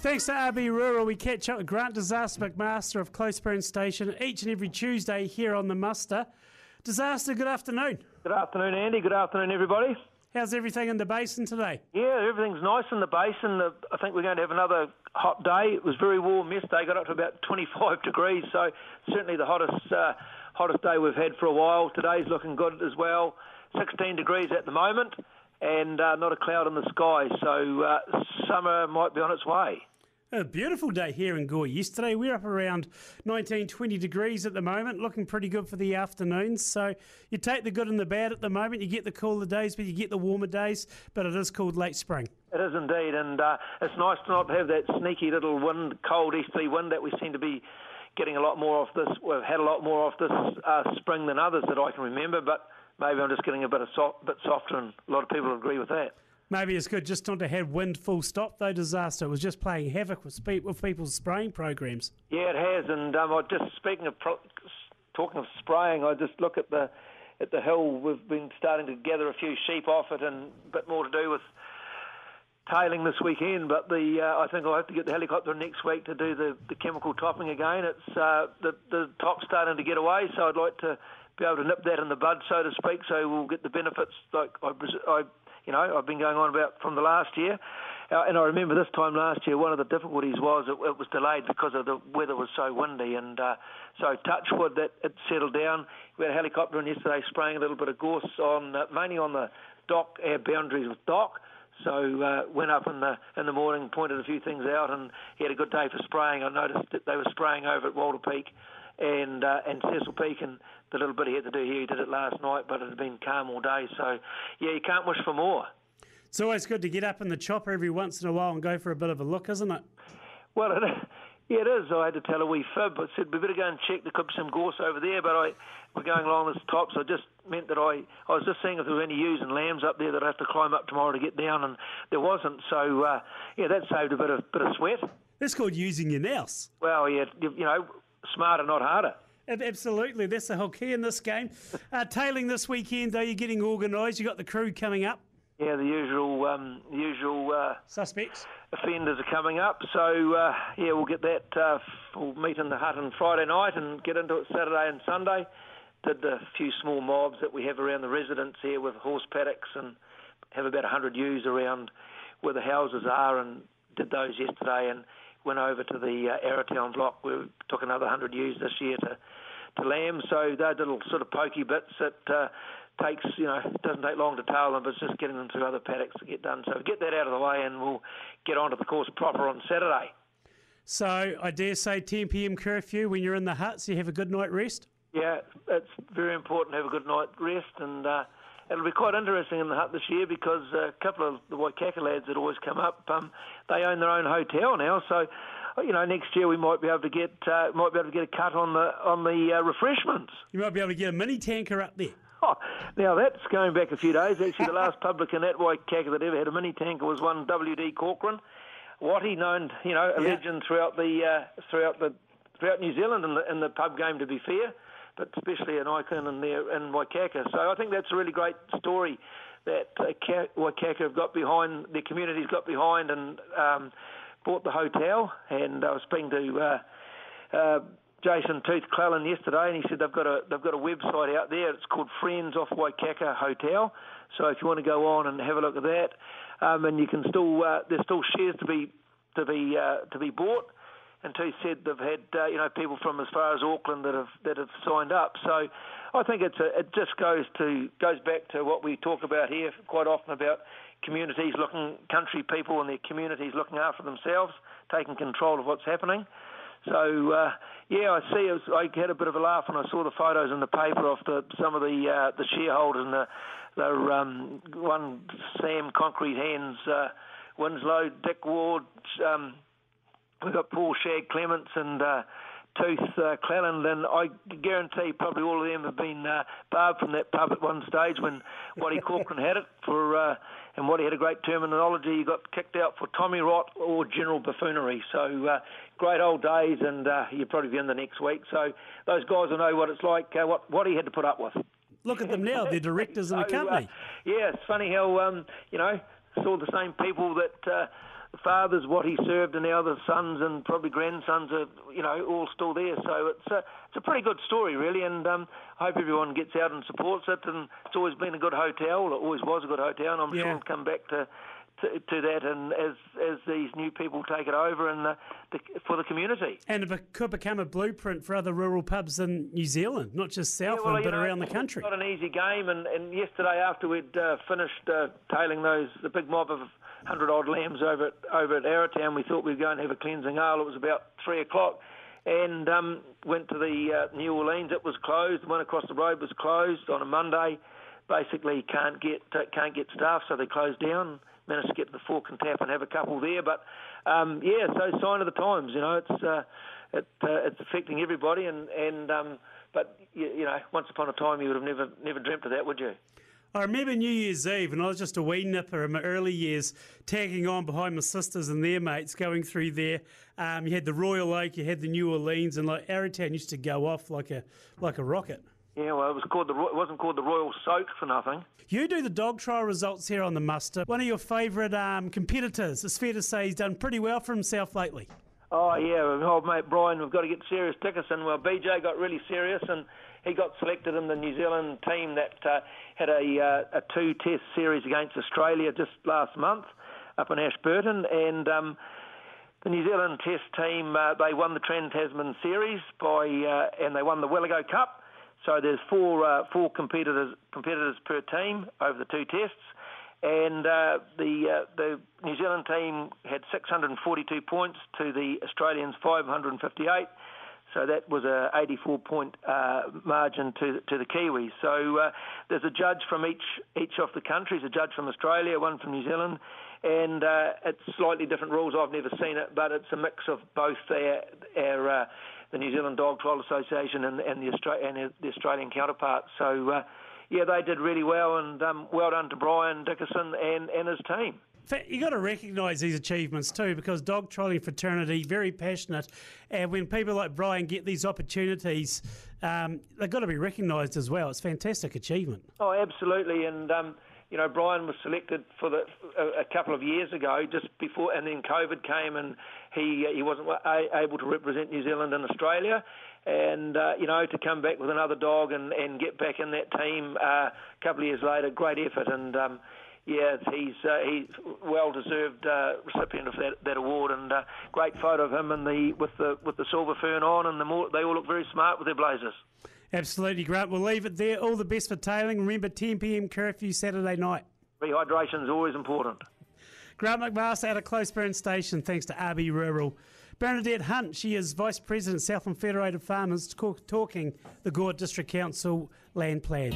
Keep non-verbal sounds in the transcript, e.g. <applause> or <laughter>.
Thanks to RB Rural, we catch up with Grant Disaster McMaster of Closeburn Station each and every Tuesday here on the Muster. Disaster, good afternoon. Good afternoon, Andy. Good afternoon, everybody. How's everything in the basin today? Yeah, everything's nice in the basin. I think we're going to have another hot day. It was very warm yesterday, got up to about <laughs> 25 degrees, so certainly the hottest uh, hottest day we've had for a while. Today's looking good as well. 16 degrees at the moment, and uh, not a cloud in the sky, so uh, summer might be on its way. A beautiful day here in Gore yesterday. We're up around 19, 20 degrees at the moment, looking pretty good for the afternoons. So you take the good and the bad at the moment. You get the cooler days, but you get the warmer days. But it is called late spring. It is indeed, and uh, it's nice to not have that sneaky little wind, cold easterly wind that we seem to be getting a lot more of this. We've had a lot more of this uh, spring than others that I can remember, but maybe I'm just getting a bit of soft, bit softer, and a lot of people agree with that. Maybe it's good just not to have wind full stop though. Disaster. It was just playing havoc with, spe- with people's spraying programs. Yeah, it has. And um, I just speaking of pro- talking of spraying, I just look at the at the hill. We've been starting to gather a few sheep off it, and a bit more to do with tailing this weekend. But the uh, I think I'll have to get the helicopter next week to do the, the chemical topping again. It's uh, the the top's starting to get away, so I'd like to be able to nip that in the bud, so to speak, so we'll get the benefits like I, I you know, I've been going on about from the last year. Uh, and I remember this time last year, one of the difficulties was it, it was delayed because of the weather was so windy. And uh, so, touch wood, that it settled down. We had a helicopter in yesterday spraying a little bit of gorse on, uh, mainly on the DOC, our boundaries with DOC. So uh, went up in the in the morning, pointed a few things out, and he had a good day for spraying. I noticed that they were spraying over at Walter Peak and uh, and Cecil Peak, and the little bit he had to do here, he did it last night, but it had been calm all day. So, yeah, you can't wish for more. It's always good to get up in the chopper every once in a while and go for a bit of a look, isn't it? Well, it, <laughs> yeah, it is. I had to tell a wee fib. I said, we better go and check. There could be some gorse over there, but I we're going along this top, so it just meant that I, I was just seeing if there were any ewes and lambs up there that I'd have to climb up tomorrow to get down, and there wasn't. So, uh, yeah, that saved a bit of bit of sweat. That's called using your nous. Well, yeah, you, you know, smarter, not harder. Absolutely, that's the whole key in this game. Uh, tailing this weekend, though, you're getting organised. You got the crew coming up. Yeah, the usual, um, usual uh, suspects offenders are coming up. So uh, yeah, we'll get that. Uh, we'll meet in the hut on Friday night and get into it Saturday and Sunday. Did a few small mobs that we have around the residence here with horse paddocks and have about 100 ewes around where the houses are and did those yesterday and went over to the uh, Arrowtown block. We took another 100 ewes this year to to lambs. So they're little sort of pokey bits that uh, takes, you know, doesn't take long to tail them, but it's just getting them through other paddocks to get done. So get that out of the way and we'll get onto the course proper on Saturday. So I dare say 10 p.m. curfew when you're in the huts, so you have a good night rest? Yeah, it's very important to have a good night rest and uh, it'll be quite interesting in the hut this year because a couple of the Waikaka lads that always come up, um, they own their own hotel now, so you know, next year we might be able to get uh, might be able to get a cut on the on the uh, refreshments. You might be able to get a mini tanker up there. Oh, <laughs> now that's going back a few days. Actually, the last <laughs> publican at Waikaka that ever had a mini tanker was one W.D. Corcoran. What he known, you know, a yeah. legend throughout the uh, throughout the throughout New Zealand in the in the pub game. To be fair, but especially an icon in there in Waikaka. So I think that's a really great story that uh, Waikaka have got behind, their community's got behind, and um, bought the hotel, and I was speaking to uh, uh, Jason Tooth yesterday, and he said they've got a they've got a website out there. It's called Friends of Waikaka Hotel. So if you want to go on and have a look at that, um, and you can still uh, there's still shares to be to be uh, to be bought. And Tooth said they've had uh, you know people from as far as Auckland that have that have signed up. So I think it's a, it just goes to goes back to what we talk about here quite often about communities looking, country people and their communities looking after themselves, taking control of what's happening. So uh, yeah, I see. Was, I had a bit of a laugh when I saw the photos in the paper of the, some of the uh, the shareholders and the, the um, one Sam Concrete Hands, uh, Winslow, Dick Ward. Um, we've got Paul Shag Clements and. Uh, Tooth uh, and I guarantee probably all of them have been uh, barred from that pub at one stage when Waddy <laughs> Corcoran had it for uh, and Waddy had a great terminology. He got kicked out for Tommy Rot or general buffoonery. So uh, great old days, and uh, you'll probably be in the next week. So those guys will know what it's like, uh, what he had to put up with. Look at them now; they're directors in the <laughs> uh, company. yeah, it's funny how um, you know saw the same people that. Fathers, what he served, and now the sons and probably grandsons are, you know, all still there. So it's a, it's a pretty good story, really, and um, I hope everyone gets out and supports it. And it's always been a good hotel. It always was a good hotel, and I'm Yeah. sure it'll come back to. To, to that, and as as these new people take it over, and the, the, for the community. And it could become a blueprint for other rural pubs in New Zealand, not just Southland, Yeah, well, but know, around the country. It's not an easy game, and, and yesterday after we'd uh, finished uh, tailing those the big mob of hundred odd lambs over at over at Arrowtown, we thought we'd go and have a cleansing ale. It was about three o'clock, and um, went to the uh, New Orleans. It was closed. The one across the road was closed on a Monday. Basically, can't get uh, can't get staff, so they closed down. Managed to get the Fork and Tap and have a couple there, but um, yeah, so sign of the times. You know, it's uh, it, uh, it's affecting everybody, and and um, but you, you know, once upon a time, you would have never never dreamt of that, would you? I remember New Year's Eve, and I was just a wee nipper in my early years, tagging on behind my sisters and their mates, going through there. Um, you had the Royal Oak, you had the New Orleans, and like Arrowtown used to go off like a like a rocket. Yeah, well, it was called the it wasn't called the Royal Soak for nothing. You do the dog trial results here on the muster. One of your favourite um, competitors. It's fair to say he's done pretty well for himself lately. Oh yeah, old mate Brian, we've got to get serious Dickerson. Well, BJ got really serious, and he got selected in the New Zealand team that uh, had a, uh, a two-test series against Australia just last month up in Ashburton, and um, the New Zealand Test team uh, they won the Trans Tasman series by uh, and they won the Willigo Cup. So there's four uh, four competitors competitors per team over the two tests, and uh, the uh, the New Zealand team had 642 points to the Australians 558. So that was a 84 point uh, margin to to the Kiwis. So uh, there's a judge from each each of the countries, a judge from Australia, one from New Zealand, and uh, it's slightly different rules. I've never seen it, but it's a mix of both our, our uh, the New Zealand Dog Trial Association and, and the Austra- and the Australian counterparts. So uh, yeah, they did really well, and um, well done to Brian Dickerson and, and his team. You got to recognise these achievements too, because dog trolling fraternity very passionate, and when people like Brian get these opportunities, um, they've got to be recognised as well. It's a fantastic achievement. Oh, absolutely, and um, you know Brian was selected for the a, a couple of years ago, just before, and then COVID came, and he he wasn't able to represent New Zealand and Australia. And uh, you know to come back with another dog and, and get back in that team uh, a couple of years later, great effort. And um, yeah, he's uh, he's well deserved uh, recipient of that, that award, and uh, great photo of him and the with the with the silver fern on, and the more, they all look very smart with their blazers. Absolutely, Grant. We'll leave it there. All the best for tailing. Remember, 10 p.m. curfew Saturday night. Rehydration is always important. Grant McMaster out of Closeburn Station, thanks to RB Rural. Bernadette Hunt, she is Vice President, Southland Federated Farmers, talking the Gore District Council land plan.